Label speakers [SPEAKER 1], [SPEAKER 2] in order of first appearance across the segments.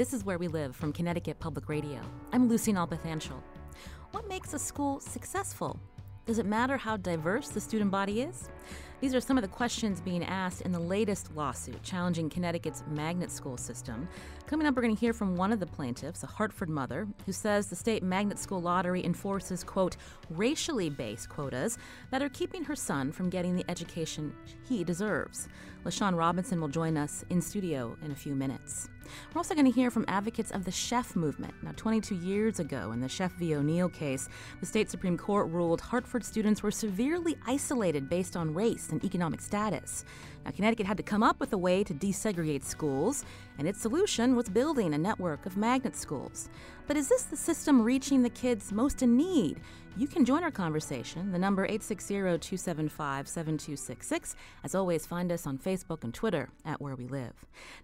[SPEAKER 1] This is Where We Live from Connecticut Public Radio. I'm Lucy Nalpathanchel. What makes a school successful? Does it matter how diverse the student body is? These are some of the questions being asked in the latest lawsuit challenging Connecticut's magnet school system. Coming up, we're going to hear from one of the plaintiffs, a Hartford mother, who says the state magnet school lottery enforces, quote, racially based quotas that are keeping her son from getting the education he deserves. LaShawn Robinson will join us in studio in a few minutes. We're also going to hear from advocates of the Sheff movement. Now, 22 years ago, in the Sheff v. O'Neill case, the state Supreme Court ruled Hartford students were severely isolated based on race and economic status. Now, Connecticut had to come up with a way to desegregate schools, and its solution was building a network of magnet schools. But is this the system reaching the kids most in need? You can join our conversation. The number 860-275-7266. As always, find us on Facebook and Twitter at Where We Live.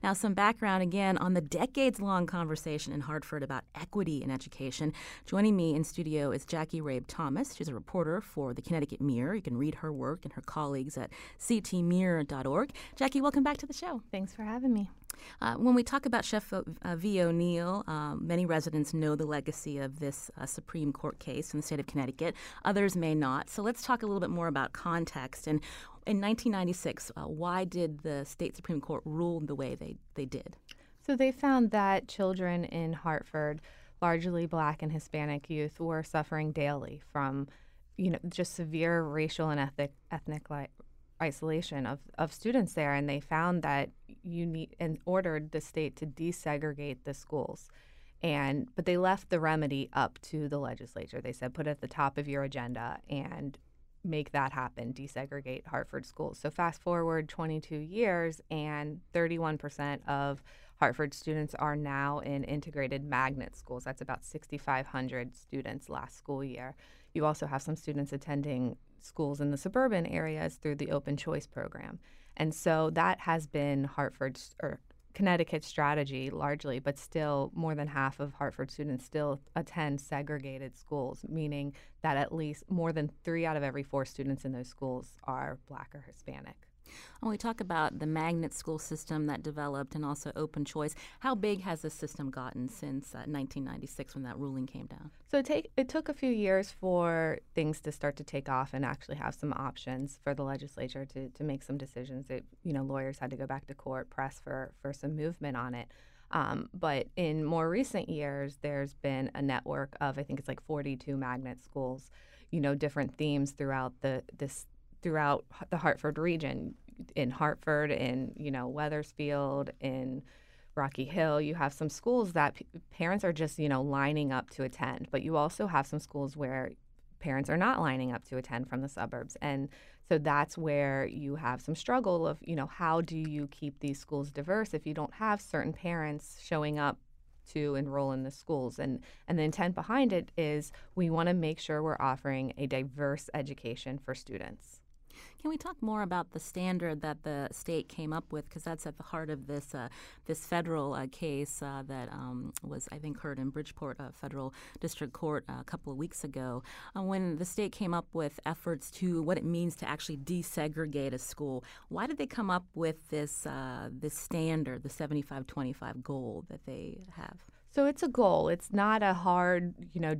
[SPEAKER 1] Now, some background again on the decades-long conversation in Hartford about equity in education. Joining me in studio is Jackie Rabe Thomas. She's a reporter for the Connecticut Mirror. You can read her work and her colleagues at ctmirror.org. Jackie, welcome back to the show.
[SPEAKER 2] Thanks for having me.
[SPEAKER 1] Uh, when we talk about Sheff uh, v. O'Neill, um, many residents know the legacy of this uh, Supreme Court case in the state of Connecticut. Others may not. So let's talk a little bit more about context. And in 1996, uh, why did the state Supreme Court rule the way they, they did?
[SPEAKER 2] So they found that children in Hartford, largely black and Hispanic youth, were suffering daily from you know just severe racial and ethnic ethnic isolation of, of students there and they found that you need and ordered the state to desegregate the schools. And but they left the remedy up to the legislature. They said put it at the top of your agenda and make that happen. Desegregate hartford schools. So fast forward 22 years and 31% of hartford students are now in integrated magnet schools. That's about 6500 students last school year. You also have some students attending schools in the suburban areas through the open choice program. And so that has been Hartford's or Connecticut's strategy largely, but still more than half of Hartford students still attend segregated schools, meaning that at least more than three out of every four students in those schools are black or Hispanic.
[SPEAKER 1] When we talk about the magnet school system that developed and also open choice, how big has this system gotten since uh, 1996 when that ruling came down?
[SPEAKER 2] So it, take, it took a few years for things to start to take off and actually have some options for the legislature to, to make some decisions. It, you know, lawyers had to go back to court, press for, for some movement on it. Um, but in more recent years, there's been a network of I think it's like 42 magnet schools, you know, different themes throughout the this throughout the Hartford region. In Hartford, in you know Wethersfield, in Rocky Hill, you have some schools that p- parents are just you know lining up to attend, but you also have some schools where parents are not lining up to attend from the suburbs, and so that's where you have some struggle of you know how do you keep these schools diverse if you don't have certain parents showing up to enroll in the schools. And, and the intent behind it is we want to make sure we're offering a diverse education for students.
[SPEAKER 1] Can we talk more about the standard that the state came up with? Because that's at the heart of this uh, this federal uh, case uh, that um, was, I think, heard in Bridgeport uh, Federal District Court uh, a couple of weeks ago. Uh, when the state came up with efforts to what it means to actually desegregate a school, why did they come up with this this standard, the 75-25 goal that they have?
[SPEAKER 2] So it's a goal. It's not a hard, you know,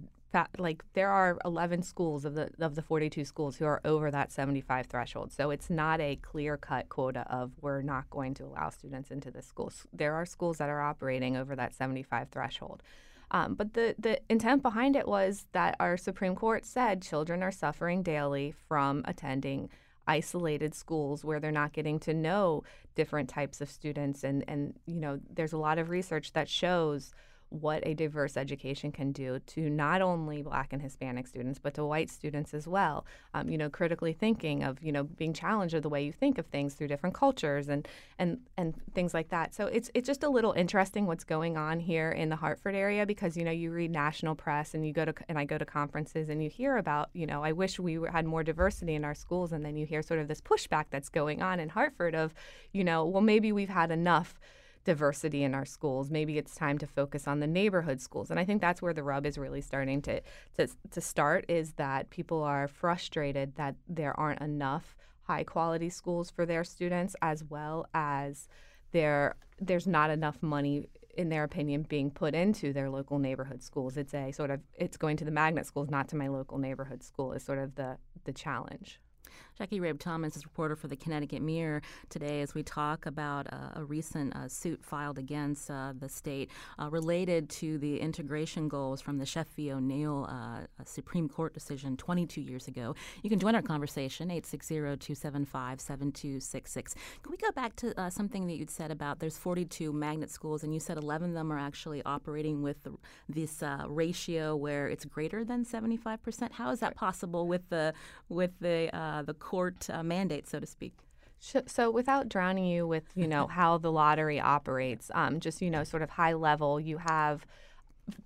[SPEAKER 2] like there are 11 schools of the of the 42 schools who are over that 75 threshold. So it's not a clear-cut quota of we're not going to allow students into this school. There are schools that are operating over that 75 threshold. Um, but the, the intent behind it was that our Supreme Court said children are suffering daily from attending isolated schools where they're not getting to know different types of students. And, and you know, there's a lot of research that shows what a diverse education can do to not only Black and Hispanic students, but to white students as well. Um, you know, critically thinking of you know being challenged of the way you think of things through different cultures and and and things like that. So it's it's just a little interesting what's going on here in the Hartford area because you know you read national press and you go to and I go to conferences and you hear about you know I wish we had more diversity in our schools and then you hear sort of this pushback that's going on in Hartford of you know well maybe we've had enough diversity in our schools. Maybe it's time to focus on the neighborhood schools. And I think that's where the rub is really starting to, to, to start is that people are frustrated that there aren't enough high quality schools for their students as well as there there's not enough money in their opinion being put into their local neighborhood schools it's a sort of it's going to the magnet schools not to my local neighborhood school is sort of the the challenge
[SPEAKER 1] Jackie Rabe Thomas is reporter for the Connecticut Mirror today as we talk about uh, a recent uh, suit filed against uh, the state uh, related to the integration goals from the Sheff v. O'Neill uh, Supreme Court decision 22 years ago. You can join our conversation, 860-275-7266. Can we go back to uh, something that you'd said about there's 42 magnet schools and you said 11 of them are actually operating with the, this ratio where it's greater than 75%. How is that possible with the with the the court uh, mandate, so to speak?
[SPEAKER 2] So, without drowning you with, you know, how the lottery operates, um, just, you know, sort of high level, you have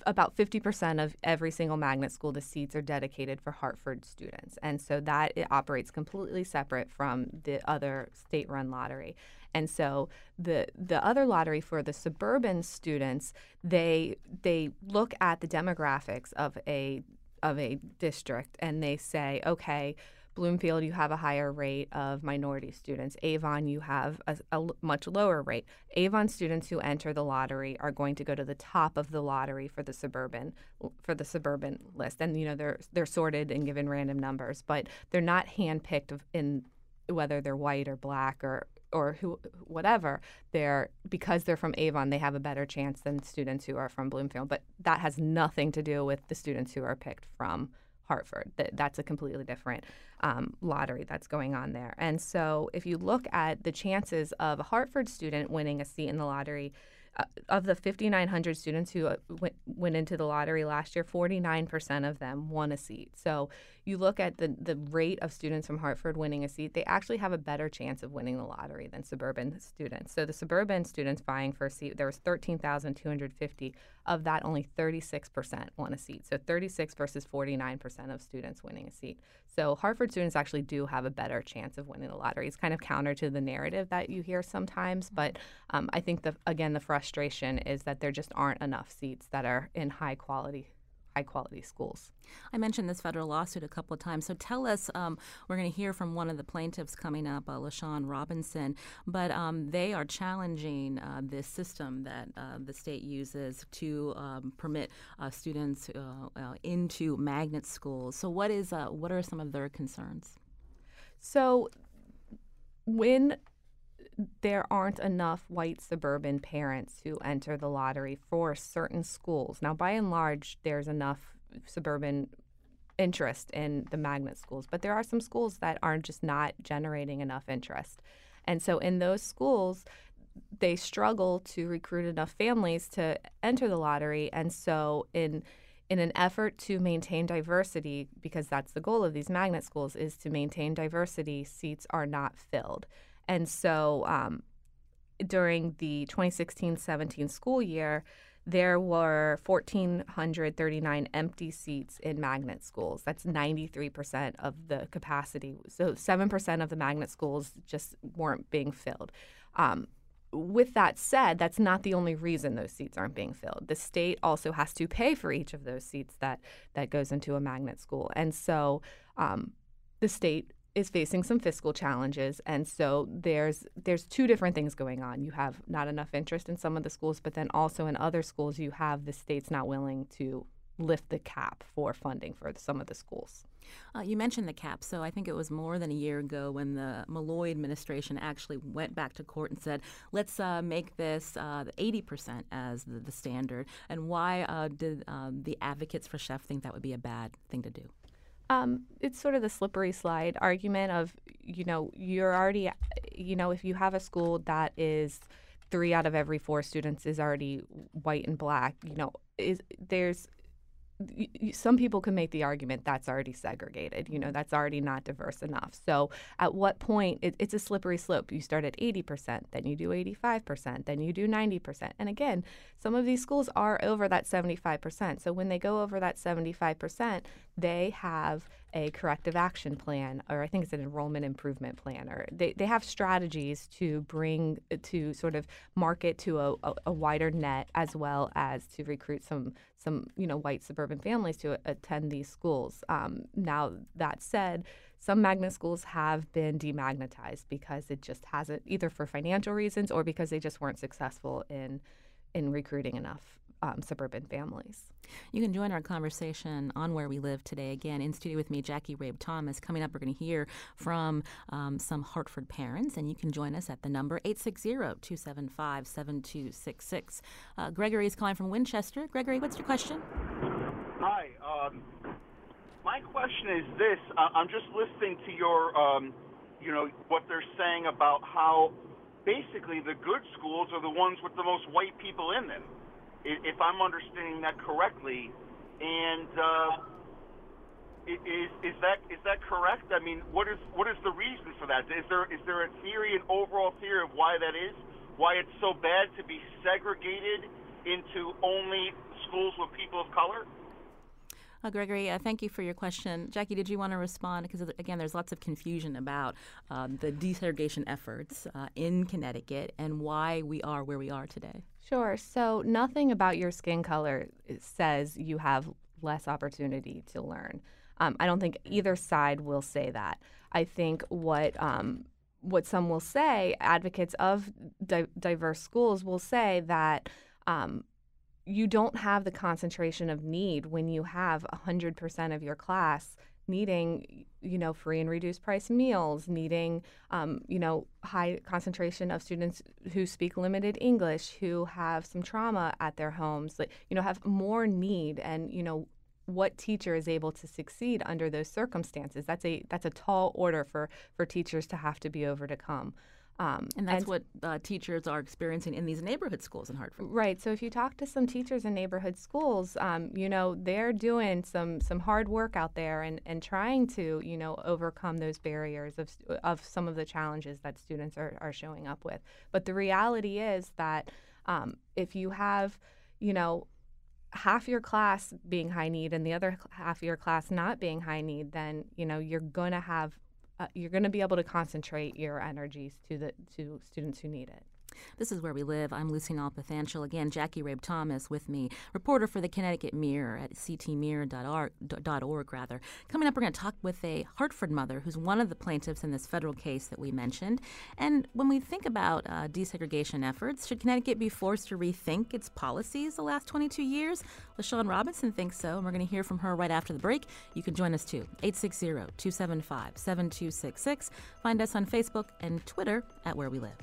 [SPEAKER 2] about 50% of every single magnet school, the seats are dedicated for Hartford students. And so that it operates completely separate from the other state run lottery. And so the the other lottery for the suburban students, they they look at the demographics of a of a district and they say, okay, Bloomfield, you have a higher rate of minority students. Avon, you have a, a, much lower rate. Avon students who enter the lottery are going to go to the top of the lottery for the suburban for the suburban list, and you know they're they're sorted and given random numbers, but they're not handpicked in whether they're white or black or or who whatever they're because they're from Avon they have a better chance than students who are from Bloomfield but that has nothing to do with the students who are picked from Hartford. That, that's a completely different um, lottery that's going on there. And so, if you look at the chances of a Hartford student winning a seat in the lottery, uh, of the 5,900 students who uh, went, went into the lottery last year, 49% of them won a seat. So you look at the, the rate of students from Hartford winning a seat, they actually have a better chance of winning the lottery than suburban students. So the suburban students vying for a seat, there was 13,250. Of that, only 36% won a seat. So 36 versus 49% of students winning a seat. So Hartford students actually do have a better chance of winning the lottery. It's kind of counter to the narrative that you hear sometimes, but um, I think the again the frustration is that there just aren't enough seats that are in high quality high quality schools.
[SPEAKER 1] I mentioned this federal lawsuit a couple of times. So tell us, um, we're going to hear from one of the plaintiffs coming up, uh, LaShawn Robinson, but um, they are challenging uh, this system that uh, the state uses to um, permit uh, students uh, uh, into magnet schools. So what is what are some of their concerns?
[SPEAKER 2] So when there aren't enough white suburban parents who enter the lottery for certain schools. Now, by and large, there's enough suburban interest in the magnet schools, but there are some schools that aren't just not generating enough interest. And so, in those schools, they struggle to recruit enough families to enter the lottery. And so, in in an effort to maintain diversity, because that's the goal of these magnet schools, is to maintain diversity, seats are not filled. And so um, during the 2016 17 school year, there were 1,439 empty seats in magnet schools. That's 93% of the capacity. So 7% of the magnet schools just weren't being filled. Um, with that said, that's not the only reason those seats aren't being filled. The state also has to pay for each of those seats that that goes into a magnet school, and so um, the state is facing some fiscal challenges and so there's there's two different things going on you have not enough interest in some of the schools but then also in other schools you have the states not willing to lift the cap for funding for some of the schools
[SPEAKER 1] uh, you mentioned the cap, so I think it was more than a year ago when the Malloy administration actually went back to court and said, let's uh, make this uh, 80% as the, the, standard. And why uh, did um, the advocates for Sheff think that would be a bad thing to do?
[SPEAKER 2] Um, it's sort of the slippery slide argument of, you know, you're already, you know, if you have a school that is three out of every four students is already white and black. You know, is there's some people can make the argument that's already segregated. You know, that's already not diverse enough. So, at what point it, it's a slippery slope? You start at 80%, then you do 85%, then you do 90%. And again, some of these schools are over that 75%. So, when they go over that 75%, they have a corrective action plan, or I think it's an enrollment improvement plan, or they, they have strategies to bring, to sort of market to a, a, a wider net as well as to recruit some, some you know, white suburban families to attend these schools. Um, now, that said, some magnet schools have been demagnetized because it just hasn't, either for financial reasons or because they just weren't successful in in recruiting enough um, suburban families.
[SPEAKER 1] You can join our conversation on Where We Live today. Again, in studio with me, Jackie Rabe Thomas. Coming up, we're going to hear from um, some Hartford parents, and you can join us at the number 860 275 7266. Uh, Gregory is calling from Winchester. Gregory, what's your question?
[SPEAKER 3] Hi. Um, my question is this uh, I'm just listening to your, um, you know, what they're saying about how basically the good schools are the ones with the most white people in them if I'm understanding that correctly. And uh, is is that is that correct? I mean, what is what is the reason for that? Is there is there a theory, an overall theory of why that is? Why it's so bad to be segregated into only schools with people of color?
[SPEAKER 1] Uh, Gregory, uh, thank you for your question. Jackie, did you want to respond? Because, again, there's lots of confusion about um, the desegregation efforts uh, in Connecticut and why we are where we are today.
[SPEAKER 2] Sure. So, nothing about your skin color says you have less opportunity to learn. Um, I don't think either side will say that. I think what um, what some will say, advocates of di- diverse schools will say that um, you don't have the concentration of need when you have 100% of your class needing you know free and reduced price meals needing um, you know high concentration of students who speak limited english who have some trauma at their homes like you know have more need and you know what teacher is able to succeed under those circumstances? That's a that's a tall order for for teachers to have to be overcome
[SPEAKER 1] um, and that's and, what uh, teachers are experiencing in these neighborhood schools in Hartford.
[SPEAKER 2] Right. So if you talk to some teachers in neighborhood schools, um, you know they're doing some some hard work out there and, and trying to you know overcome those barriers of of some of the challenges that students are, are showing up with. But the reality is that um, if you have you know half your class being high need and the other half of your class not being high need, then you know you're going to have uh, you're going to be able to concentrate your energies to the to students who need it.
[SPEAKER 1] This is Where We Live. I'm Lucy Nalpathanchel. Again, Jackie Rabe Thomas with me, reporter for the Connecticut Mirror at ctmirror.org. Rather. Coming up, we're going to talk with a Hartford mother who's one of the plaintiffs in this federal case that we mentioned. And when we think about uh, desegregation efforts, should Connecticut be forced to rethink its policies the last 22 years? LaShawn Robinson thinks so, and we're going to hear from her right after the break. You can join us too, 860 275 7266. Find us on Facebook and Twitter at Where We Live.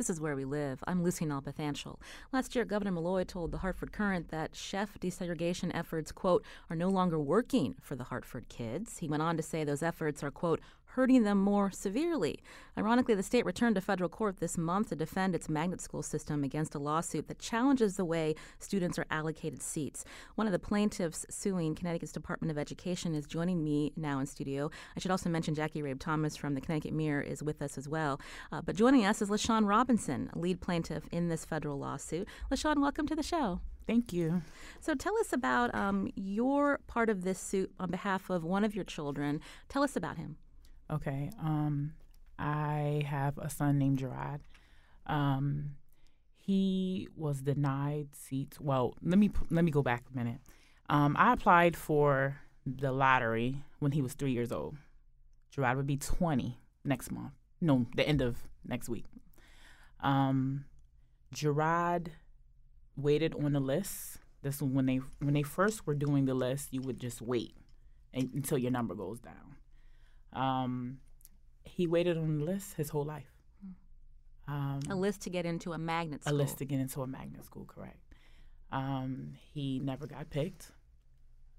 [SPEAKER 1] This is where we live. I'm Lucy Nalpathanchel. Last year, Governor Malloy told the Hartford Courant that Sheff desegregation efforts, quote, are no longer working for the Hartford kids. He went on to say those efforts are, quote, hurting them more severely. Ironically, the state returned to federal court this month to defend its magnet school system against a lawsuit that challenges the way students are allocated seats. One of the plaintiffs suing Connecticut's Department of Education is joining me now in studio. I should also mention Jackie Rabe Thomas from the Connecticut Mirror is with us as well. Uh, but joining us is LaShawn Robinson, lead plaintiff in this federal lawsuit. LaShawn, welcome to the show.
[SPEAKER 4] Thank you.
[SPEAKER 1] So tell us about um, your part of this suit on behalf of one of your children. Tell us about him.
[SPEAKER 4] Okay. Um, I have a son named Gerard. Um, he was denied seats. Well, let me let me go back a minute. Um, I applied for the lottery when he was three years old. Gerard would be twenty next month. No, the end of next week. Um, Gerard waited on the list. This when they when they first were doing the list, you would just wait until your number goes down. Um, he waited on the list his whole life. Um,
[SPEAKER 1] A list to get into a magnet school.
[SPEAKER 4] a list to get into a magnet school, correct. Um, he never got picked.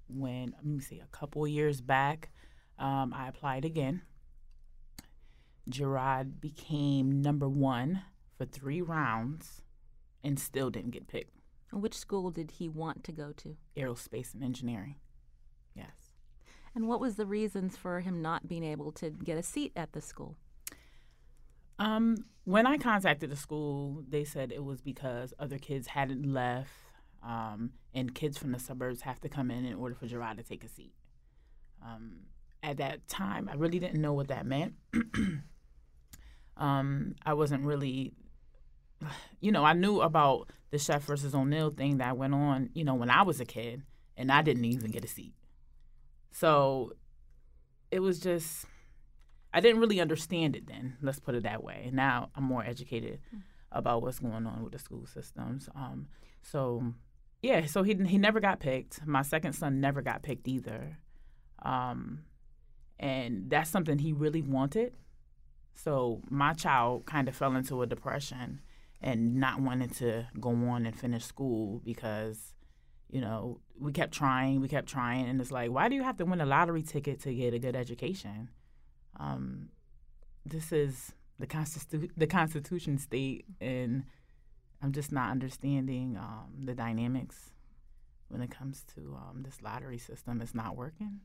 [SPEAKER 4] When, let me see, a couple years back, um, I applied again. Gerard became number one for three rounds and still didn't get picked.
[SPEAKER 1] Which school did he want to go to?
[SPEAKER 4] Aerospace and engineering.
[SPEAKER 1] And what was the reasons for him not being able to get a seat at the school?
[SPEAKER 4] Um, when I contacted the school, they said it was because other kids hadn't left, um, and kids from the suburbs have to come in in order for Gerard to take a seat. Um, at that time, I really didn't know what that meant. um, I wasn't really, you know, I knew about the Sheff versus O'Neill thing that went on, you know, when I was a kid, and I didn't even get a seat. So it was just I didn't really understand it then. Let's put it that way. Now I'm more educated about what's going on with the school systems. Um, so yeah, so he he never got picked. My second son never got picked either, um, and that's something he really wanted. So my child kind of fell into a depression and not wanting to go on and finish school because you know we kept trying, we kept trying, and it's like, why do you have to win a lottery ticket to get a good education? um, this is the constitu- the Constitution state, and I'm just not understanding um, the dynamics when it comes to um, this lottery system. It's not working.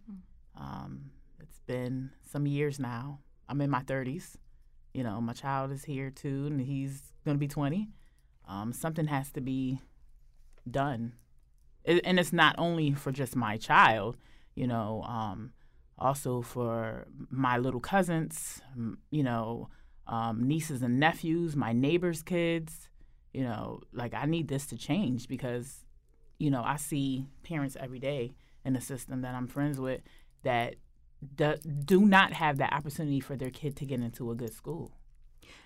[SPEAKER 4] Um, it's been some years now. I'm in my 30s. You know, my child is here too, and he's going to be 20. Um, something has to be done, it, and it's not only for just my child. You know, um, also for my little cousins, you know, um, nieces and nephews, my neighbors' kids. You know, like I need this to change because, you know, I see parents every day in the system that I'm friends with that do, do not have that opportunity for their kid to get into a good school.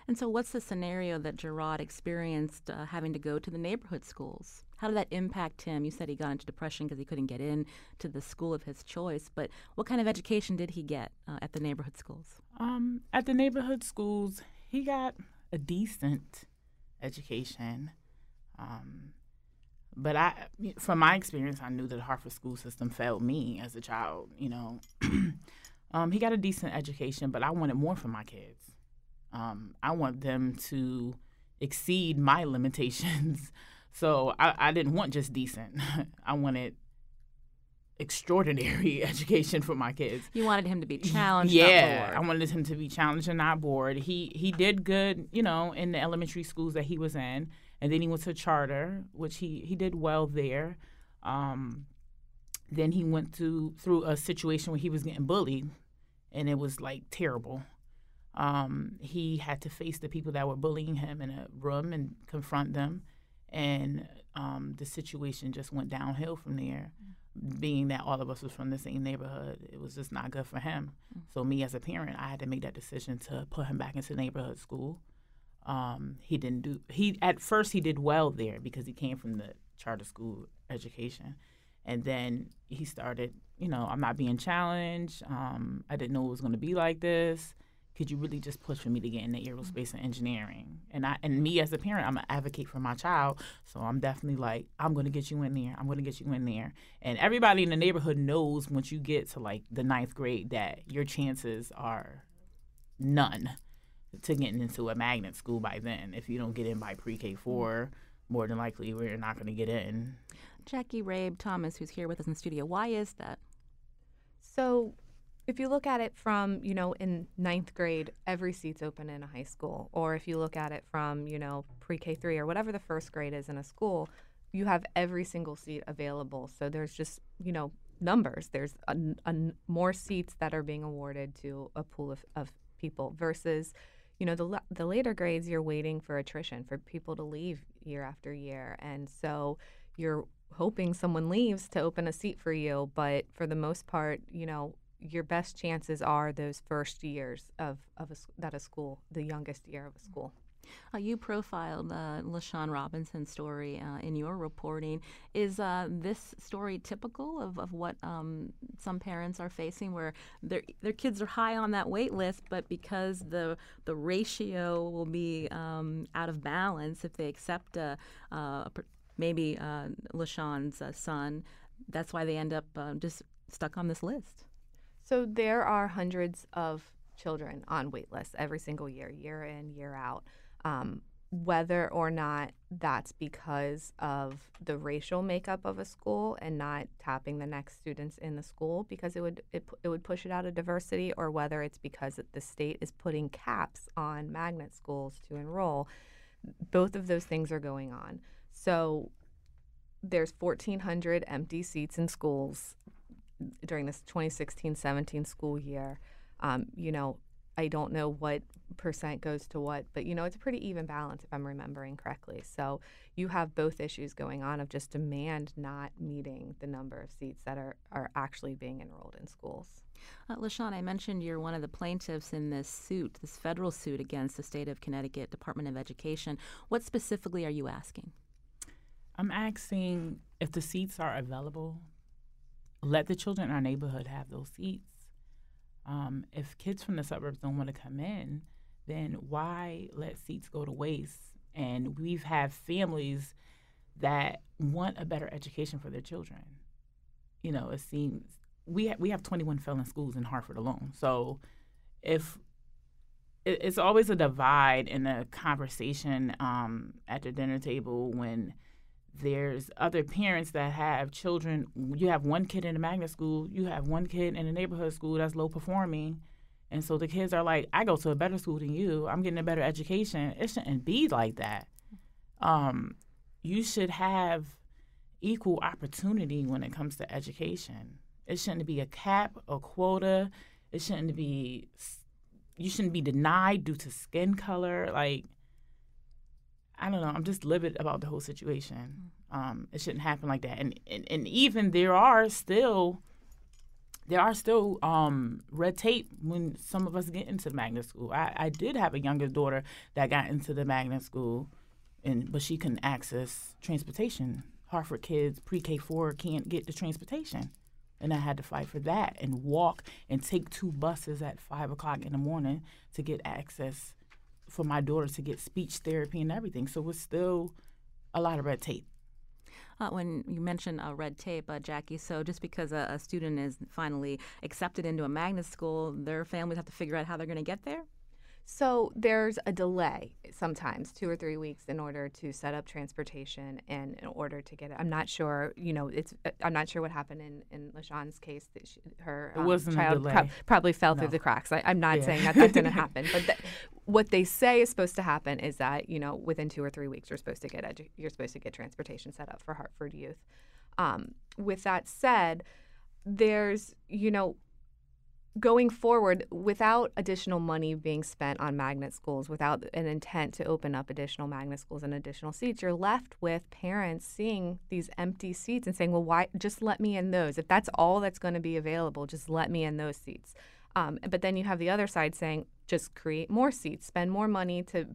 [SPEAKER 1] And so, what's the scenario that Gerard experienced uh, having to go to the neighborhood schools? How did that impact him? You said he got into depression because he couldn't get in to the school of his choice, but what kind of education did he get uh, at the neighborhood schools?
[SPEAKER 4] Um, at the neighborhood schools, he got a decent education. Um, but I, from my experience, I knew that the school system failed me as a child. You know, um, he got a decent education, but I wanted more for my kids. Um, I want them to exceed my limitations. So I, I didn't want just decent. I wanted extraordinary education for my kids.
[SPEAKER 1] You wanted him to be challenged.
[SPEAKER 4] Yeah,
[SPEAKER 1] bored.
[SPEAKER 4] I wanted him to be challenged and not bored. He he did good, you know, in the elementary schools that he was in, and then he went to charter, which he he did well there. Um, then he went to through a situation where he was getting bullied, and it was like terrible. Um, he had to face the people that were bullying him in a room and confront them, and um, the situation just went downhill from there being that all of us was from the same neighborhood, it was just not good for him. So me as a parent, I had to make that decision to put him back into neighborhood school. Um, he didn't do he at first he did well there because he came from the charter school education, and then he started. You know, I'm not being challenged. Um, I didn't know it was going to be like this. Could you really just push for me to get into aerospace and engineering? And I and me as a parent, I'm an advocate for my child, so I'm definitely like, I'm gonna get you in there. I'm gonna get you in there. And everybody in the neighborhood knows once you get to like the ninth grade that your chances are none to getting into a magnet school by then. If you don't get in by pre-K four, more than likely we're not gonna get in.
[SPEAKER 1] Jackie Rabe Thomas, who's here with us in the studio. Why is that?
[SPEAKER 2] So, if you look at it from, you know, in ninth grade, every seat's open in a high school. Or if you look at it from, you know, pre K three or whatever the first grade is in a school, you have every single seat available. So there's just, you know, numbers. There's a, a, more seats that are being awarded to a pool of, of people versus, you know, the, the later grades, you're waiting for attrition, for people to leave year after year. And so you're hoping someone leaves to open a seat for you. But for the most part, you know, your best chances are those first years of, of a, that a school, the youngest year of a school.
[SPEAKER 1] Uh, you profiled uh, LaShawn Robinson's story uh, in your reporting. Is uh, this story typical of, of what um, some parents are facing, where their their kids are high on that wait list, but because the the ratio will be um, out of balance if they accept a, a maybe uh, LaShawn's uh, son, that's why they end up uh, just stuck on this list.
[SPEAKER 2] So there are hundreds of children on wait lists every single year, year in, year out. Um, whether or not that's because of the racial makeup of a school and not tapping the next students in the school because it would it, it would push it out of diversity or whether it's because the state is putting caps on magnet schools to enroll both of those things are going on. So there's 1400 empty seats in schools during this 2016-17 school year um, you know I don't know what percent goes to what, but you know, it's a pretty even balance if I'm remembering correctly. So you have both issues going on of just demand not meeting the number of seats that are, are actually being enrolled in schools.
[SPEAKER 1] Uh, LaShawn, I mentioned you're one of the plaintiffs in this suit, this federal suit against the state of Connecticut Department of Education. What specifically are you asking?
[SPEAKER 4] I'm asking if the seats are available, let the children in our neighborhood have those seats. Um, if kids from the suburbs don't want to come in, then why let seats go to waste? And we've had families that want a better education for their children. You know, it seems we ha- we have 21 failing schools in Hartford alone. So if it, it's always a divide in a conversation um, at the dinner table when there's other parents that have children. You have one kid in a magnet school, you have one kid in a neighborhood school that's low performing, and so the kids are like, I go to a better school than you. I'm getting a better education. It shouldn't be like that. Um, you should have equal opportunity when it comes to education. It shouldn't be a cap, a quota. It shouldn't be. You shouldn't be denied due to skin color. Like, I don't know. I'm just livid about the whole situation. Um, it shouldn't happen like that. And, and and even there are still there are still um, red tape when some of us get into the magnet school. I, I did have a younger daughter that got into the magnet school, and but she couldn't access transportation. Hartford kids pre K four can't get the transportation, and I had to fight for that and walk and take two buses at five o'clock in the morning to get access for my daughter to get speech therapy and everything. So it's still a lot of red tape
[SPEAKER 1] uh, when you mentioned uh, red tape, uh, Jackie. So just because a, a, student is finally accepted into a magnet school, their families have to figure out how they're going to get there.
[SPEAKER 2] So there's a delay sometimes, two or three weeks, in order to set up transportation and in order to get it. I'm not sure, you know, it's uh, I'm not sure what happened in in LaShawn's case. That she, her um, child pro- probably fell no. through the cracks. I, am not yeah. saying that that didn't happen, but th- what they say is supposed to happen is that you know within two or three weeks you're supposed to get edu- you're supposed to get transportation set up for Hartford youth. Um, with that said, there's you know going forward, without additional money being spent on magnet schools, without an intent to open up additional magnet schools and additional seats, you're left with parents seeing these empty seats and saying, well, why just let me in those? If that's all that's going to be available, just let me in those seats. Um, but then you have the other side saying, just create more seats, spend more money to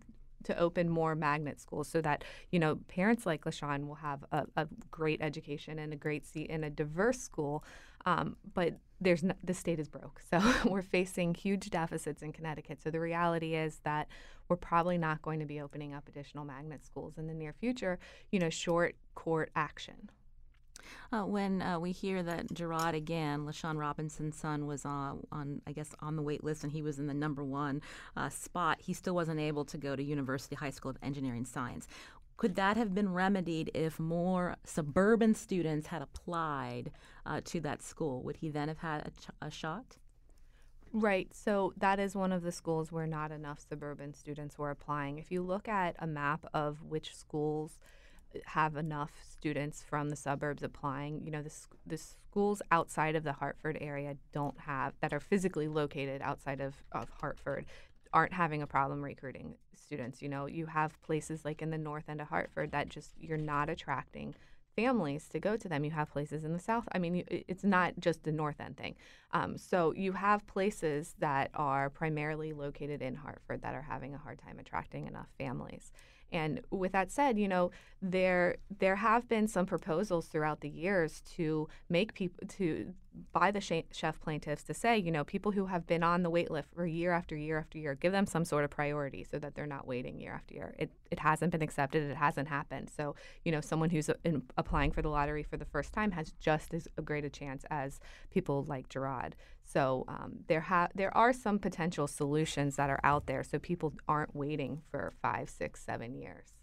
[SPEAKER 2] to open more magnet schools so that you know parents like LaShawn will have a, a great education and a great seat in a diverse school. Um, but there's no, the state is broke. So we're facing huge deficits in Connecticut. So the reality is that we're probably not going to be opening up additional magnet schools in the near future, you know, short court action.
[SPEAKER 1] Uh, when uh, we hear that Gerard again, LaShawn Robinson's son, was uh, on, I guess, on the wait list and he was in the number one uh, spot, he still wasn't able to go to University High School of Engineering Science. Could that have been remedied if more suburban students had applied uh, to that school? Would he then have had a, ch- a shot?
[SPEAKER 2] Right. So that is one of the schools where not enough suburban students were applying. If you look at a map of which schools have enough students from the suburbs applying, you know, the, the schools outside of the Hartford area don't have, that are physically located outside of, of Hartford, aren't having a problem recruiting students. You know, you have places like in the north end of Hartford that just you're not attracting families to go to them. You have places in the South. I mean, it's not just the North End thing. Um, so you have places that are primarily located in Hartford that are having a hard time attracting enough families. And with that said, you know, there there have been some proposals throughout the years to make people to by the Sheff plaintiffs to say, you know, people who have been on the wait list for year after year after year, give them some sort of priority so that they're not waiting year after year. It, it hasn't been accepted. It hasn't happened. So, you know, someone who's uh, in, applying for the lottery for the first time has just as great a chance as people like Gerard. So um, there ha- there are some potential solutions that are out there so people aren't waiting for five, six, seven years.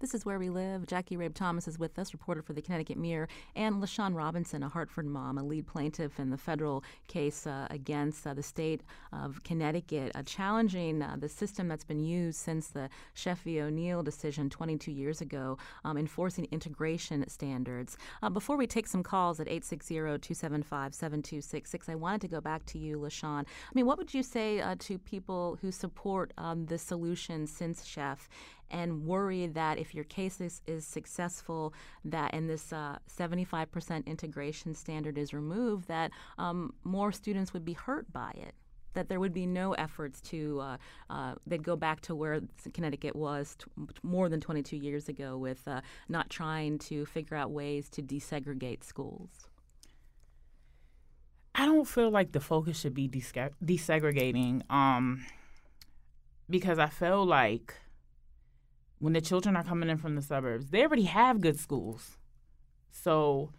[SPEAKER 1] This is Where We Live. Jackie Rabe Thomas is with us, reporter for the Connecticut Mirror, and LaShawn Robinson, a Hartford mom, a lead plaintiff in the federal case uh, against uh, the state of Connecticut, uh, challenging the system that's been used since the Sheff v. O'Neill decision 22 years ago, um, enforcing integration standards. Uh, before we take some calls at 860-275-7266, I wanted to go back to you, LaShawn. I mean, what would you say uh, to people who support um, the solution since Sheff and worry that if your case is, is successful, that and this uh, 75% integration standard is removed, that um, more students would be hurt by it that there would be no efforts to uh, uh, they'd go back to where Connecticut was t- more than 22 years ago with uh, not trying to figure out ways to desegregate schools.
[SPEAKER 4] I don't feel like the focus should be desegregating um, because I feel like when the children are coming in from the suburbs, they already have good schools. So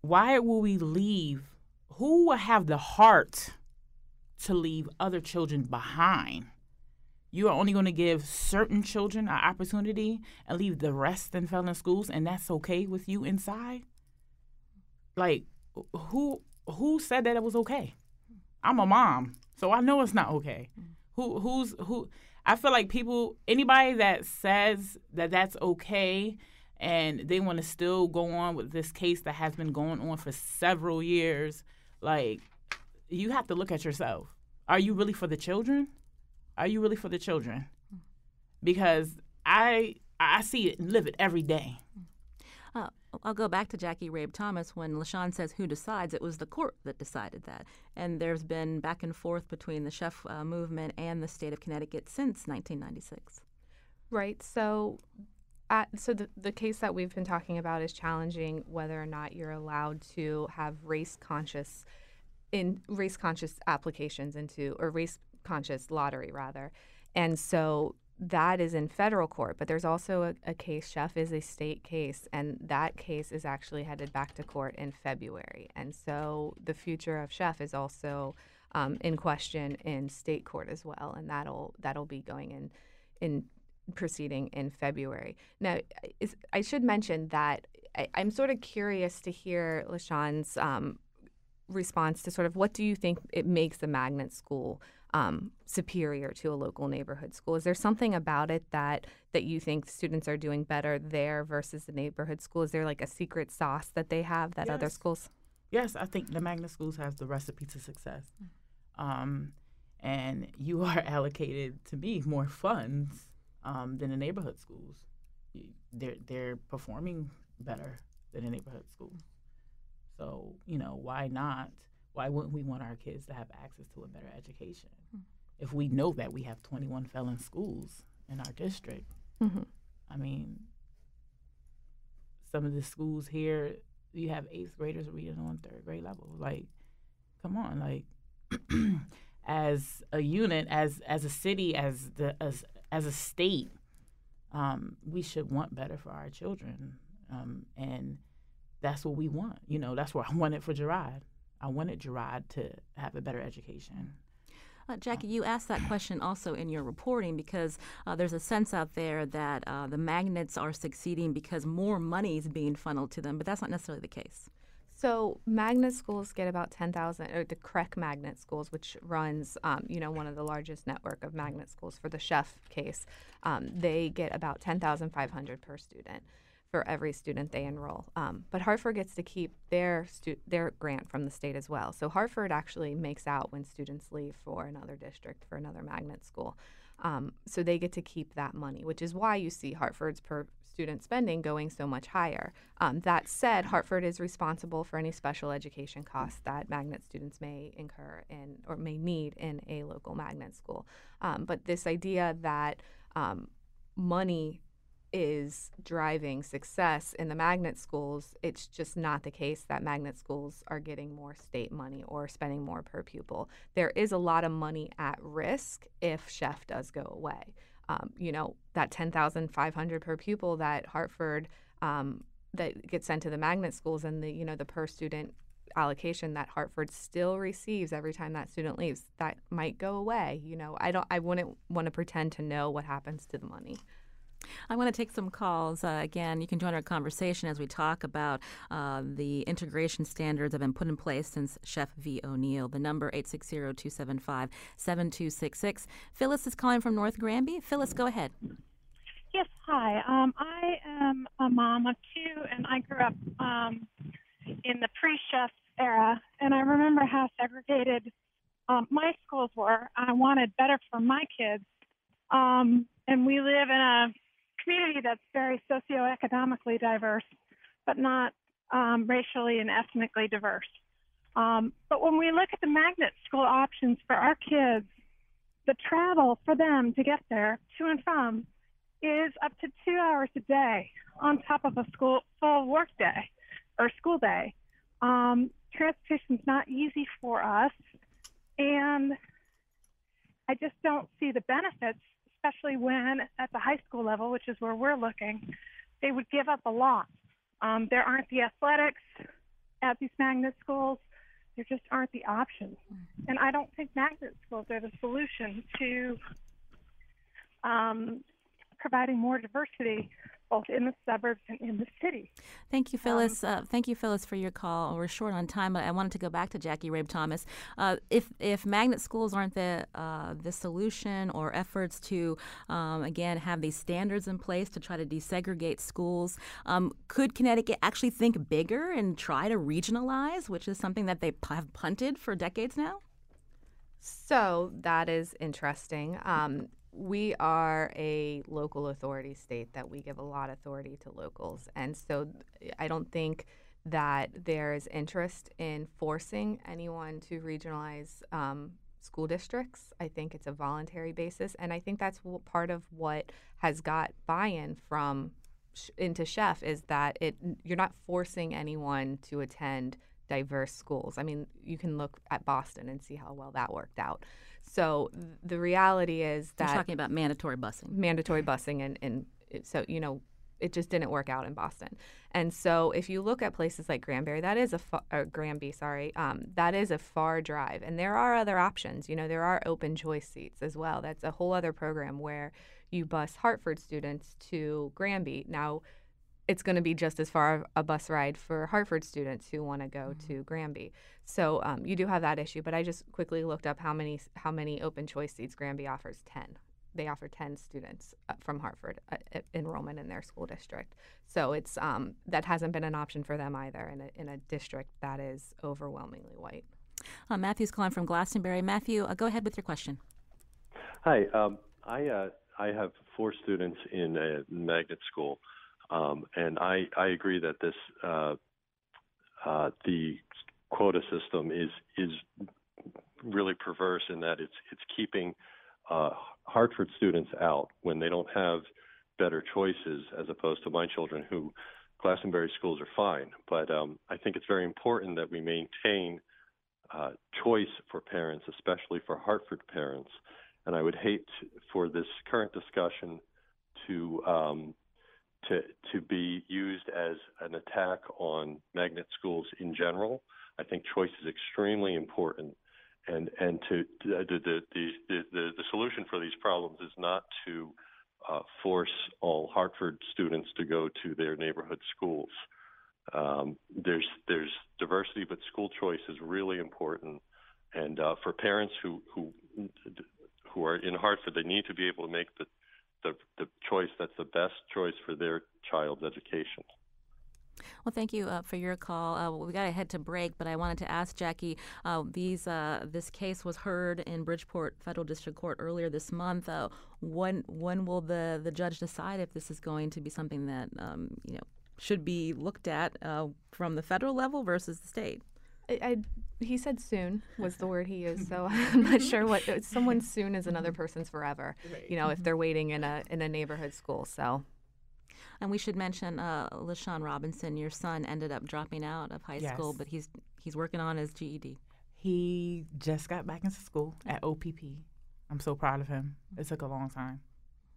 [SPEAKER 4] why will we leave? Who will have the heart to leave other children behind? You are only going to give certain children an opportunity and leave the rest in felon schools, and that's okay with you inside? Like, who who said that it was okay? I'm a mom, so I know it's not okay. Mm. Who who's who? I feel like people, anybody that says that that's okay and they want to still go on with this case that has been going on for several years, like, you have to look at yourself. Are you really for the children? Are you really for the children? Because I I see it and live it every day.
[SPEAKER 1] Uh, I'll go back to Jackie Rabe Thomas when LaShawn says who decides. It was the court that decided that. And there's been back and forth between the Sheff uh, movement and the state of Connecticut since 1996.
[SPEAKER 2] Right. So, so the, the case that we've been talking about is challenging whether or not you're allowed to have race conscious in race conscious applications into or race conscious lottery rather. And so that is in federal court, but there's also a, a, case. Sheff is a state case, and that case is actually headed back to court in February. And so the future of Sheff is also um, in question in state court as well, and that'll that'll be going in in proceeding in February. Now, I should mention that I, am sort of curious to hear LaShawn's um, response to sort of what do you think it makes a magnet school um, superior to a local neighborhood school? Is there something about it that that you think students are doing better there versus the neighborhood school? Is there like a secret sauce that they have that yes. other schools?
[SPEAKER 4] Yes, I think the magnet schools have the recipe to success. Um, and you are allocated to me more funds um, than the neighborhood schools. They're they're performing better than a neighborhood school. So you know why not? why wouldn't we want our kids to have access to a better education? If we know that we have 21 felon schools in our district, mm-hmm. I mean, some of the schools here, you have eighth graders reading on third grade level. Like, come on, like, as a unit, as as a city, as the as as a state, um, we should want better for our children, um, and that's what we want. You know, that's what I wanted for Gerard. I wanted Gerard to have a better education.
[SPEAKER 1] Uh, Jackie, you asked that question also in your reporting because uh, there's a sense out there that uh, the magnets are succeeding because more money is being funneled to them, but that's not necessarily the case.
[SPEAKER 2] So magnet schools get about ten thousand, or the CREC Magnet Schools, which runs, um, you know, one of the largest network of magnet schools for the Sheff case. Um, they get about ten thousand five hundred per student for every student they enroll. Um, but Hartford gets to keep their stu- their grant from the state as well. So Hartford actually makes out when students leave for another district for another magnet school. Um, so they get to keep that money, which is why you see Hartford's per student spending going so much higher. Um, that said, Hartford is responsible for any special education costs that magnet students may incur in or may need in a local magnet school. Um, but this idea that um, money is driving success in the magnet schools, it's just not the case that magnet schools are getting more state money or spending more per pupil. There is a lot of money at risk if Sheff does go away. Um, you know, that 10,500 per pupil that Hartford um, that gets sent to the magnet schools and the, you know, the per student allocation that Hartford still receives every time that student leaves, that might go away. You know, I don't I wouldn't want to pretend to know what happens to the money.
[SPEAKER 1] I want to take some calls. Uh, again, you can join our conversation as we talk about uh, the integration standards that have been put in place since Sheff v. O'Neill. The number 860-275-7266. Phyllis is calling from North Granby. Phyllis, go ahead.
[SPEAKER 5] Yes, hi. Um, I am a mom of two, and I grew up um, in the pre-Sheff era, and I remember how segregated um, my schools were. I wanted better for my kids, um, and we live in a community that's very socioeconomically diverse, but not um, racially and ethnically diverse. Um, but when we look at the magnet school options for our kids, the travel for them to get there to and from is up to two hours a day on top of a school full work day or school day. Um, Transportation is not easy for us, and I just don't see the benefits especially when at the high school level, which is where we're looking, they would give up a lot. Um, there aren't the athletics at these magnet schools. There just aren't the options. And I don't think magnet schools are the solution to um, providing more diversity both in the suburbs and in the city.
[SPEAKER 1] Thank you, Phyllis. Um, uh, thank you, Phyllis, for your call. We're short on time, but I wanted to go back to Jackie Rabe Thomas. Uh, if if magnet schools aren't the uh, the solution or efforts to um, again have these standards in place to try to desegregate schools, um, could Connecticut actually think bigger and try to regionalize, which is something that they have punted for decades now?
[SPEAKER 2] So that is interesting. Um, we are a local authority state that we give a lot of authority to locals. And so I don't think that there's interest in forcing anyone to regionalize um, school districts. I think it's a voluntary basis. And I think that's part of what has got buy in from into Sheff is that it you're not forcing anyone to attend diverse schools. I mean, you can look at Boston and see how well that worked out. So the reality is that
[SPEAKER 1] you're talking about mandatory busing,
[SPEAKER 2] mandatory busing, and, and so you know it just didn't work out in Boston. And so if you look at places like Granbury, that is a fa- or Granby, sorry, um, that is a far drive. And there are other options. You know, there are open choice seats as well. That's a whole other program where you bus Hartford students to Granby. Now it's going to be just as far a bus ride for Hartford students who want to go mm-hmm. to Granby. So um, you do have that issue. But I just quickly looked up how many how many open choice seats Granby offers. Ten. They offer ten students uh, from Hartford uh, enrollment in their school district. So it's um, that hasn't been an option for them either in a, in a district that is overwhelmingly white.
[SPEAKER 1] Uh, Matthew's calling from Glastonbury. Matthew, uh, go ahead with your question.
[SPEAKER 6] Hi, um, I uh, I have four students in a magnet school. Um, and I, I agree that this uh, uh, the quota system is is really perverse in that it's it's keeping uh, Hartford students out when they don't have better choices as opposed to my children who Glastonbury schools are fine. But um, I think it's very important that we maintain uh, choice for parents, especially for Hartford parents. And I would hate for this current discussion to um, to to be used as an attack on magnet schools in general. I think choice is extremely important, and and to the the the the, the solution for these problems is not to uh, force all Hartford students to go to their neighborhood schools. Um, there's there's diversity, but school choice is really important. And uh, for parents who who who are in Hartford, they need to be able to make the the, the choice that's the best choice for their child's education.
[SPEAKER 1] Well, thank you uh, for your call. Uh, we got to head to break, but I wanted to ask Jackie. Uh, these uh, this case was heard in Bridgeport Federal District Court earlier this month. Uh, when when will the the judge decide if this is going to be something that um, you know should be looked at uh, from the federal level versus the state?
[SPEAKER 2] I, I, he said soon was the word he used, so I'm not sure what someone soon is another person's forever. You know, if they're waiting in a in a neighborhood school. So
[SPEAKER 1] and we should mention uh, LaShawn Robinson, your son, ended up dropping out of high
[SPEAKER 4] Yes.
[SPEAKER 1] school, but he's he's working on his E GED.
[SPEAKER 4] He just got back into school at OPP. I'm so proud of him. It took a long time.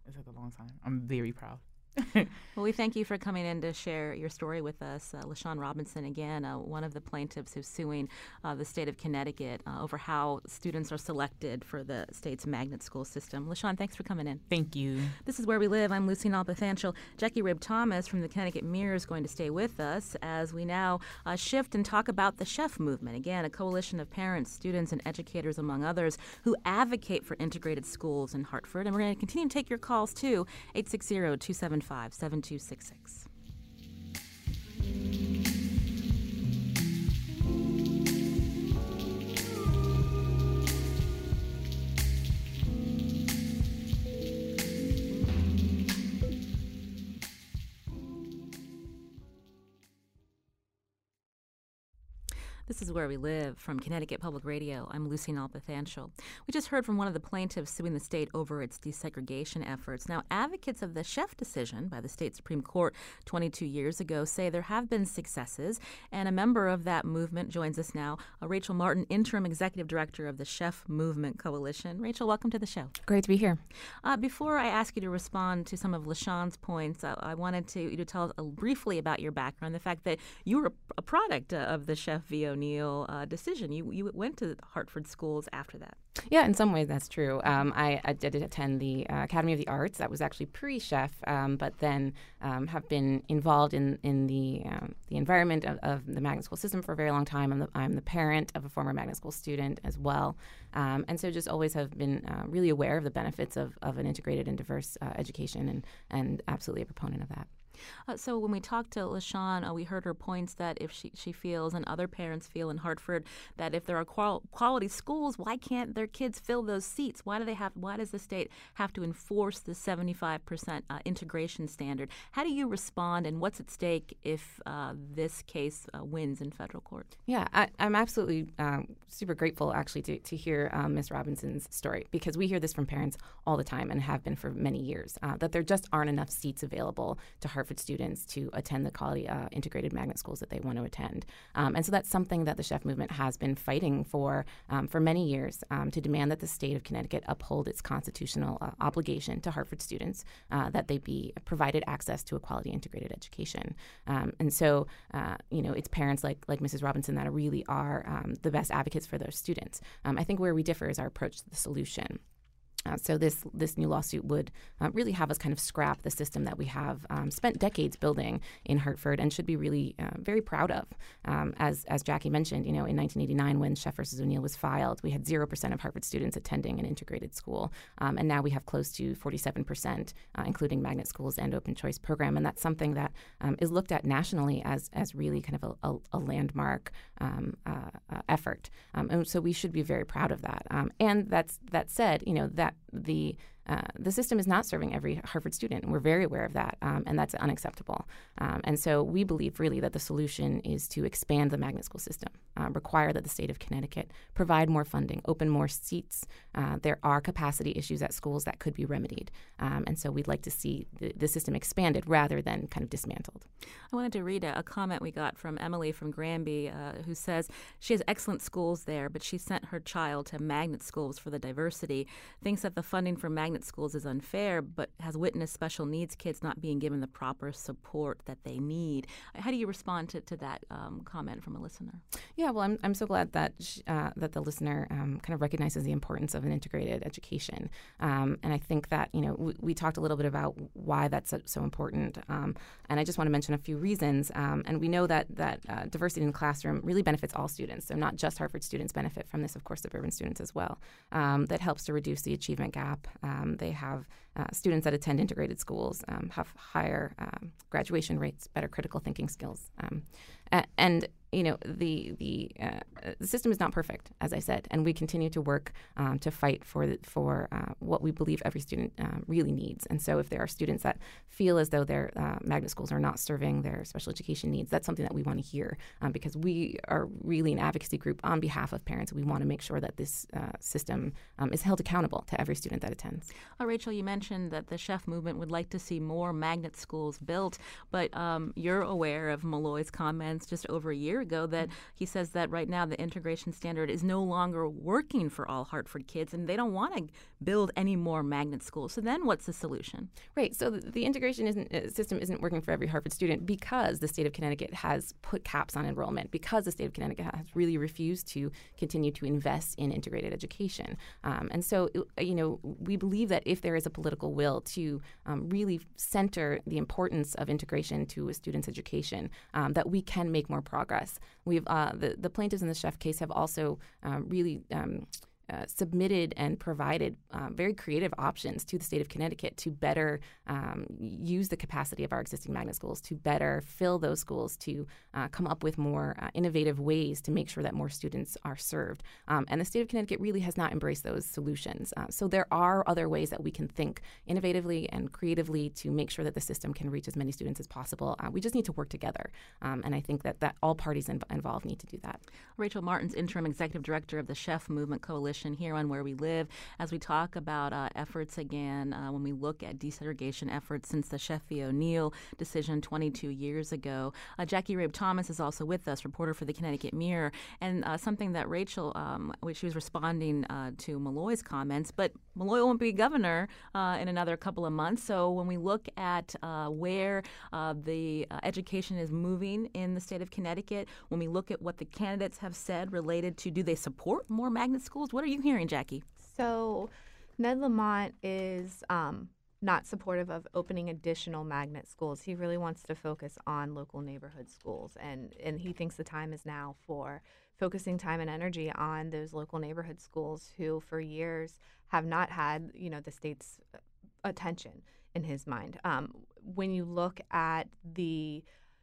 [SPEAKER 4] It took a long time. I'm very proud.
[SPEAKER 1] Well, we thank you for coming in to share your story with us. Uh, LaShawn Robinson, again, uh, one of the plaintiffs who's suing uh, the state of Connecticut uh, over how students are selected for the state's magnet school system. LaShawn, thanks for coming in.
[SPEAKER 4] Thank you.
[SPEAKER 1] This is Where We Live. I'm Lucy Nalpathanchel. Jackie Rabe Thomas from the Connecticut Mirror is going to stay with us as we now uh, shift and talk about the Sheff Movement. Again, a coalition of parents, students, and educators, among others, who advocate for integrated schools in Hartford. And we're going to continue to take your calls too, 860 275 7266. This is Where We Live from Connecticut Public Radio. I'm Lucy Nalpathanchel. We just heard from one of the plaintiffs suing the state over its desegregation efforts. Now, advocates of the Sheff decision by the state Supreme Court 22 years ago say there have been successes, and a member of that movement joins us now, uh, Rachel Martin, interim executive director of the Sheff Movement Coalition. Rachel, welcome to the show.
[SPEAKER 7] Great to be here.
[SPEAKER 1] Uh, before I ask you to respond to some of LaShawn's points, uh, I wanted to you to tell us uh, briefly about your background, the fact that you were a, product of the Sheff V. O'Neill uh, decision. You you went to Hartford schools after that.
[SPEAKER 7] Yeah, in some ways that's true. Um, I, I did attend the uh, Academy of the Arts. That was actually pre-Sheff, um, but then um, have been involved in in the um, the environment of, of the magnet school system for a very long time. I'm the, I'm the parent of a former magnet school student as well, um, and so just always have been uh, really aware of the benefits of, of an integrated and diverse uh, education, and and absolutely a proponent of that.
[SPEAKER 1] Uh, so when we talked to LaShawn, uh, we heard her points that if she, she feels and other parents feel in Hartford that if there are qual- quality schools, why can't their kids fill those seats? Why do they have? Why does the state have to enforce the 75% uh, integration standard? How do you respond, and what's at stake if uh, this case uh, wins in federal court?
[SPEAKER 7] Yeah, I, I'm absolutely um, super grateful actually to, to hear um, Ms. Robinson's story because we hear this from parents all the time and have been for many years that there just aren't enough seats available to Hartford students to attend the quality uh, integrated magnet schools that they want to attend. Um, and so that's something that the Sheff movement has been fighting for um, for many years um, to demand that the state of Connecticut uphold its constitutional uh, obligation to Hartford students uh, that they be provided access to a quality integrated education. Um, and so, uh, you know, it's parents like like Mrs. Robinson that really are um, the best advocates for those students. I think where we differ is our approach to the solution. Uh, so this this new lawsuit would uh, really have us kind of scrap the system that we have um, spent decades building in Hartford and should be really uh, very proud of. Um, as as Jackie mentioned, you know, in 1989 when Sheff versus O'Neill was filed, we had zero percent of Hartford students attending an integrated school, um, and now we have close to 47 percent, uh, including magnet schools and open choice program, and that's something that um, is looked at nationally as as really kind of a, a, a landmark um, uh, uh, effort. Um, and so we should be very proud of that. And that's that said, you know that the uh, the system is not serving every Hartford student. We're very aware of that, um, and that's unacceptable. Um, and so we believe really that the solution is to expand the magnet school system, uh, require that the state of Connecticut provide more funding, open more seats. Uh, there are capacity issues at schools that could be remedied, um, and so we'd like to see the, the system expanded rather than kind of dismantled.
[SPEAKER 1] I wanted to read a, a comment we got from Emily from Granby, uh, who says she has excellent schools there, but she sent her child to magnet schools for the diversity. Thinks that the funding for magnet schools is unfair, but has witnessed special needs kids not being given the proper support that they need. How do you respond to, to that um, comment from a listener?
[SPEAKER 7] Yeah, well, I'm, I'm so glad that uh, that the listener um, kind of recognizes the importance of an integrated education, um, and I think that you know we, we, talked a little bit about why that's so, so important, um, and I just want to mention a few reasons. Um, and we know that that uh, diversity in the classroom really benefits all students, so not just Hartford students benefit from this. Of course, suburban students as well. Um, that helps to reduce the achievement gap Um, they have uh, students that attend integrated schools um, have higher um, graduation rates, better critical thinking skills, um, and you know the the, uh, system is not perfect, as I said, and we continue to work um, to fight for the, for uh, what we believe every student uh, really needs. And so, if there are students that feel as though their uh, magnet schools are not serving their special education needs, that's something that we want to hear um, because we are really an advocacy group on behalf of parents. We want to make sure that this uh, system um, is held accountable to every student that attends.
[SPEAKER 1] Uh, Rachel, you mentioned that the Sheff movement would like to see more magnet schools built, but um, you're aware of Malloy's comments just over a year ago that mm-hmm. he says that right now the integration standard is no longer working for all Hartford kids and they don't want to build any more magnet schools. So then what's the solution?
[SPEAKER 7] Right. So the, integration isn't, uh, system isn't working for every Hartford student because the state of Connecticut has put caps on enrollment, because the state of Connecticut has really refused to continue to invest in integrated education. Um, and so, uh, you know, we believe that if there is a political will to um, really center the importance of integration to a student's education, um, that we can make more progress. We've uh, the the plaintiffs in the Sheff case have also um, really um, uh, submitted and provided uh, very creative options to the state of Connecticut to better um, use the capacity of our existing magnet schools, to better fill those schools, to uh, come up with more uh, innovative ways to make sure that more students are served. Um, and the state of Connecticut really has not embraced those solutions. Uh, so there are other ways that we can think innovatively and creatively to make sure that the system can reach as many students as possible. we just need to work together. Um, and I think that, that all parties involved need to do that.
[SPEAKER 1] Rachel Martins, interim executive director of the Sheff Movement Coalition here on Where We Live as we talk about uh, efforts again uh, when we look at desegregation efforts since the v. O'Neill decision 22 years ago. Uh, Jackie Rabe Thomas is also with us, reporter for the Connecticut Mirror, and uh, something that Rachel, um, she was responding uh, to Malloy's comments, but Malloy won't be governor uh, in another couple of months. So when we look at where the education is moving in the state of Connecticut, when we look at what the candidates have said related to do they support more magnet schools, what are you hearing, Jackie?
[SPEAKER 2] So, Ned Lamont is um, not supportive of opening additional magnet schools. He really wants to focus on local neighborhood schools, and and he thinks the time is now for focusing time and energy on those local neighborhood schools who, for years, have not had you know the state's attention in his mind. Um, when you look at the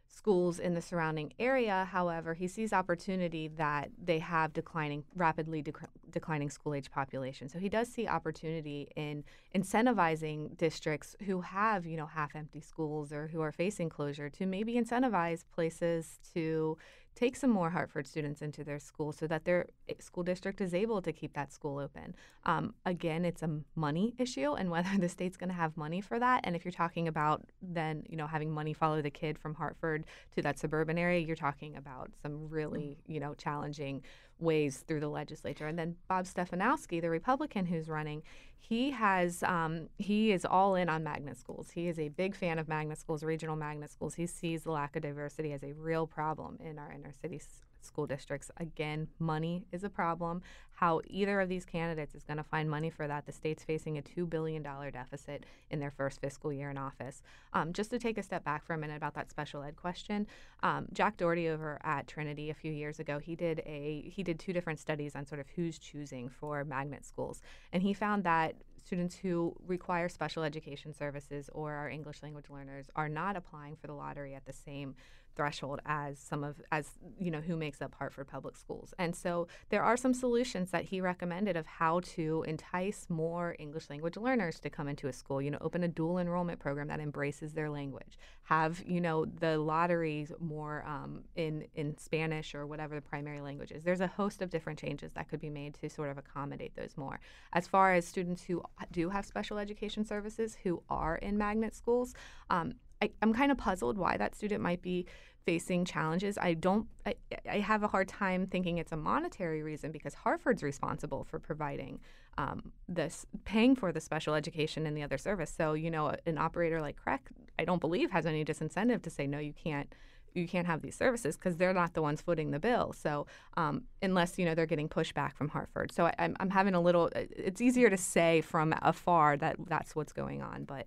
[SPEAKER 2] schools in the surrounding area. However, he sees opportunity that they have declining, rapidly dec- declining school age population. So he does see opportunity in incentivizing districts who have, you know, half empty schools or who are facing closure to maybe incentivize places to take some more Hartford students into their school so that their eh, school district is able to keep that school open. Um, again, it's a money issue and whether the state's going to have money for that. And if you're talking about then, you know, having money follow the kid from Hartford to that suburban area, you're talking about some really, you know, challenging ways through the legislature. And then Bob Stefanowski, the Republican who's running, he has um, he is all in on magnet schools. He is a big fan of magnet schools, regional magnet schools. He sees the lack of diversity as a real problem in our inner city school districts. Again, money is a problem. How either of these candidates is going to find money for that, the state's facing a $2 billion deficit in their first fiscal year in office. Um, just to take a step back for a minute about that special ed question, um, Jack Dougherty over at Trinity a few years ago, he did a he did two different studies on sort of who's choosing for magnet schools, and he found that students who require special education services or are English language learners are not applying for the lottery at the same threshold as some of as you know who makes up Hartford Public Schools. And so there are some solutions that he recommended of how to entice more English language learners to come into a school. You know, open a dual enrollment program that embraces their language. Have you know the lotteries more um, in in Spanish or whatever the primary language is. There's a host of different changes that could be made to sort of accommodate those more. As far as students who do have special education services who are in magnet schools. Um, I, am kind of puzzled why that student might be facing challenges. I don't. I, I, have a hard time thinking it's a monetary reason because Hartford's responsible for providing um, this, paying for the special education and the other service. So you know, an operator like CREC, I don't believe has any disincentive to say no, you can't. You can't have these services because they're not the ones footing the bill. So um, unless you know they're getting pushback from Hartford, so I, I'm having a little. It's easier to say from afar that that's what's going on, but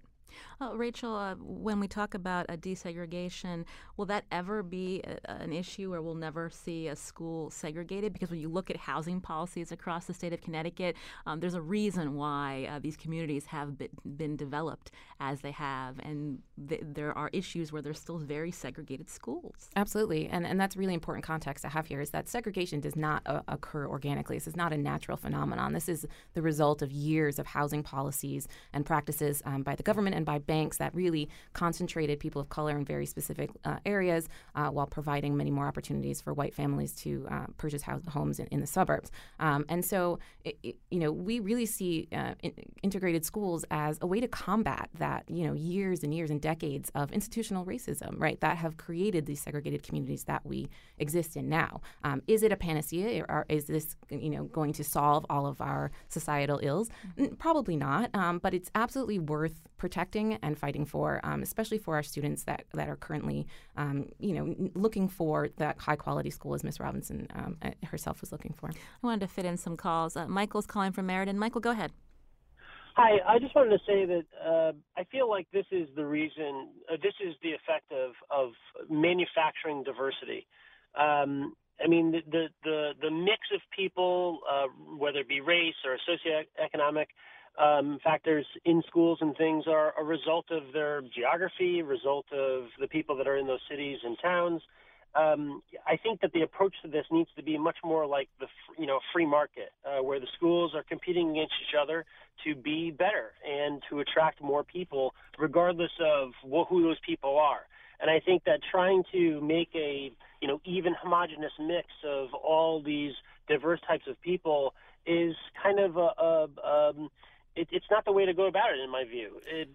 [SPEAKER 1] Uh, Rachel, uh, when we talk about desegregation, will that ever be a, an issue where we'll never see a school segregated? Because when you look at housing policies across the state of Connecticut, um, there's a reason why uh, these communities have been, been, developed as they have, and th- there are issues where there's still very segregated schools.
[SPEAKER 7] Absolutely, and and that's really important context to have here is that segregation does not uh, occur organically. This is not a natural phenomenon. This is the result of years of housing policies and practices um, by the government and by banks that really concentrated people of color in very specific uh, areas uh, while providing many more opportunities for white families to uh, purchase house, homes in, in, the suburbs. Um, and so, it, it, you know, we really see uh, in, integrated schools as a way to combat that, you know, years and years and decades of institutional racism, right, that have created these segregated communities that we exist in now. Um, is it a panacea or is this, you know, going to solve all of our societal ills? Probably not, um, but it's absolutely worth protecting and fighting for, um, especially for our students that, that are currently, um, you know, looking for that high quality school as Miss Robinson um, uh, herself was looking for.
[SPEAKER 1] I wanted to fit in some calls. Uh, Michael's calling from Meriden. Michael, go ahead.
[SPEAKER 8] Hi, I just wanted to say that uh, I feel like this is the reason, uh, this is the effect of, of manufacturing diversity. Um, I mean, the, the, the, the, mix of people, uh, whether it be race or socioeconomic, um, factors in schools and things are a result of their geography, result of the people that are in those cities and towns. Um, I think that the approach to this needs to be much more like the you know free market, uh, where the schools are competing against each other to be better and to attract more people, regardless of wh- who those people are. And I think that trying to make a you know even homogenous mix of all these diverse types of people is kind of a, a um, it, it's not the way to go about it, in my view. It,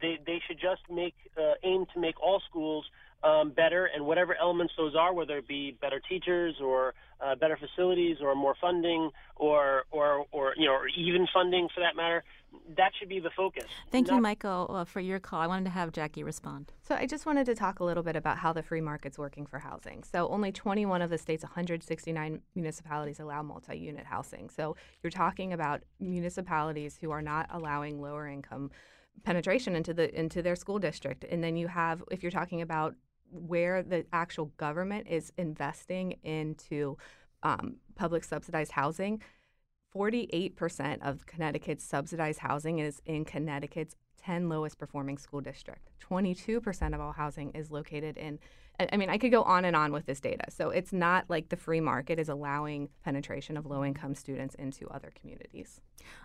[SPEAKER 8] they they should just make uh, aim to make all schools um, better, and whatever elements those are, whether it be better teachers or uh, better facilities or more funding or or or you know or even funding for that matter, that should be the focus.
[SPEAKER 1] Thank Not- you, Michael, uh, for your call. I wanted to have Jackie respond.
[SPEAKER 2] So I just wanted to talk a little bit about how the free market's working for housing. So only 21 of the state's 169 municipalities allow multi-unit housing. So you're talking about municipalities who are not allowing lower income penetration into the into their school district and then you have if you're talking about where the actual government is investing into um, public subsidized housing, 48% of Connecticut's subsidized housing is in Connecticut's 10 lowest performing school district. 22% of all housing is located in I mean, I could go on and on with this data. So it's not like the free market is allowing penetration of low income students into other communities.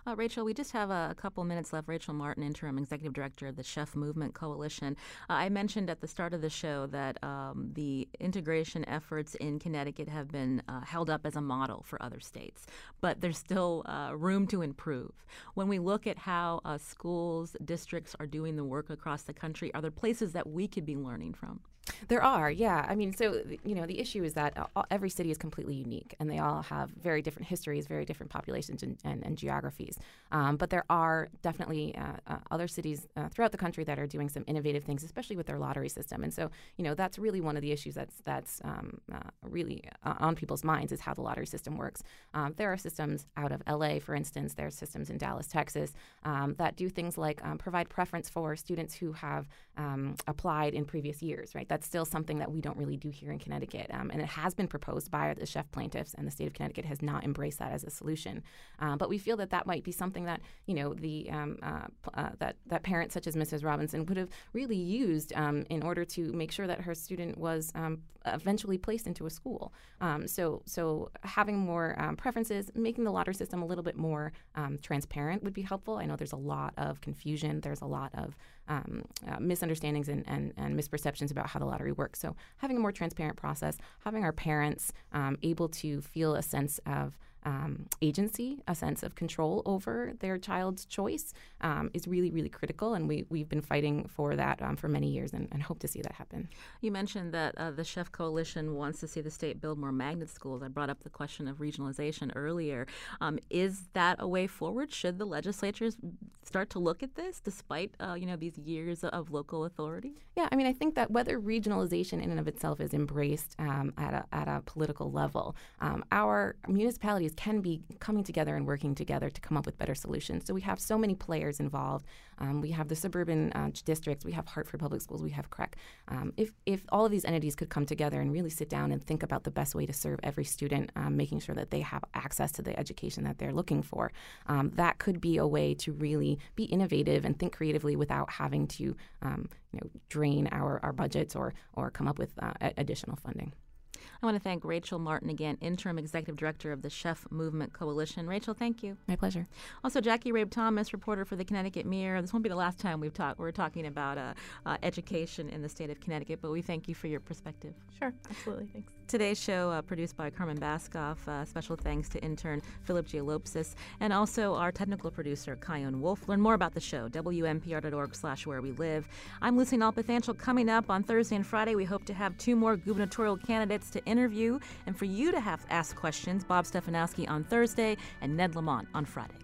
[SPEAKER 1] Uh, Rachel, we just have a, couple minutes left. Rachel Martin, Interim Executive Director of the Sheff Movement Coalition. Uh, I mentioned at the start of the show that um, the integration efforts in Connecticut have been uh, held up as a model for other states, but there's still uh, room to improve. When we look at how uh, schools, districts are doing the work across the country, are there places that we could be learning from?
[SPEAKER 7] There are, yeah. I mean, so you know, the issue is that every city is completely unique, and they all have very different histories, very different populations and, and, and geographies. Um, but there are definitely uh, uh, other cities uh, throughout the country that are doing some innovative things, especially with their lottery system. And so, you know, that's really one of the issues that's that's um, uh, really uh, on people's minds is how the lottery system works. Um, there are systems out of LA, for instance. There are systems in Dallas, Texas, um, that do things like um, provide preference for students who have um, applied in previous years, right? That's still something that we don't really do here in Connecticut. Um, and it has been proposed by the Sheff plaintiffs, and the state of Connecticut has not embraced that as a solution. Um, but we feel that that might be something that, you know, the um, uh, uh, that, that parents such as Mrs. Robinson would have really used um, in order to make sure that her student was um, eventually placed into a school. Um, so, so having more preferences, making the lottery system a little bit more transparent would be helpful. I know there's a lot of confusion. There's a lot of um, uh, misunderstandings and, and, and, misperceptions about how the lottery works. So, having a more transparent process, having our parents um, able to feel a sense of um, agency, a sense of control over their child's choice um, is really, really critical. And we, we've been fighting for that um, for many years and, and, hope to see that happen.
[SPEAKER 1] You mentioned that uh, the Sheff Coalition wants to see the state build more magnet schools. I brought up the question of regionalization earlier. Um, is that a way forward? Should the legislatures start to look at this despite, uh, you know, these years of local authority?
[SPEAKER 7] Yeah, I mean, I think that whether regionalization in and of itself is embraced um, at, a, at a political level, um, our municipalities can be coming together and working together to come up with better solutions. So we have so many players involved. Um, we have the suburban uh, districts, we have Hartford Public Schools, we have CREC. Um, if, if all of these entities could come together and really sit down and think about the best way to serve every student, um, making sure that they have access to the education that they're looking for, um, that could be a way to really be innovative and think creatively without having to um, you know, drain our, our budgets or, or come up with uh, additional funding.
[SPEAKER 1] I want to thank Rachel Martin again, Interim Executive Director of the Sheff Movement Coalition. Rachel, thank you.
[SPEAKER 7] My pleasure.
[SPEAKER 1] Also, Jackie Rabe Thomas, reporter for the Connecticut Mirror. This won't be the last time we've talked. We're talking about uh, uh, education in the state of Connecticut, but we thank you for your perspective.
[SPEAKER 2] Sure, absolutely. Thanks.
[SPEAKER 1] Today's show uh, produced by Carmen Baskauf. Uh, special thanks to intern Philip Gialopsis and also our technical producer Kyone Wolf. Learn more about the show wnpr.org slash where we live. I'm Lucy Nalpathanchel. Coming up on Thursday and Friday, we hope to have two more gubernatorial candidates to interview and for you to have ask questions. Bob Stefanowski on Thursday and Ned Lamont on Friday.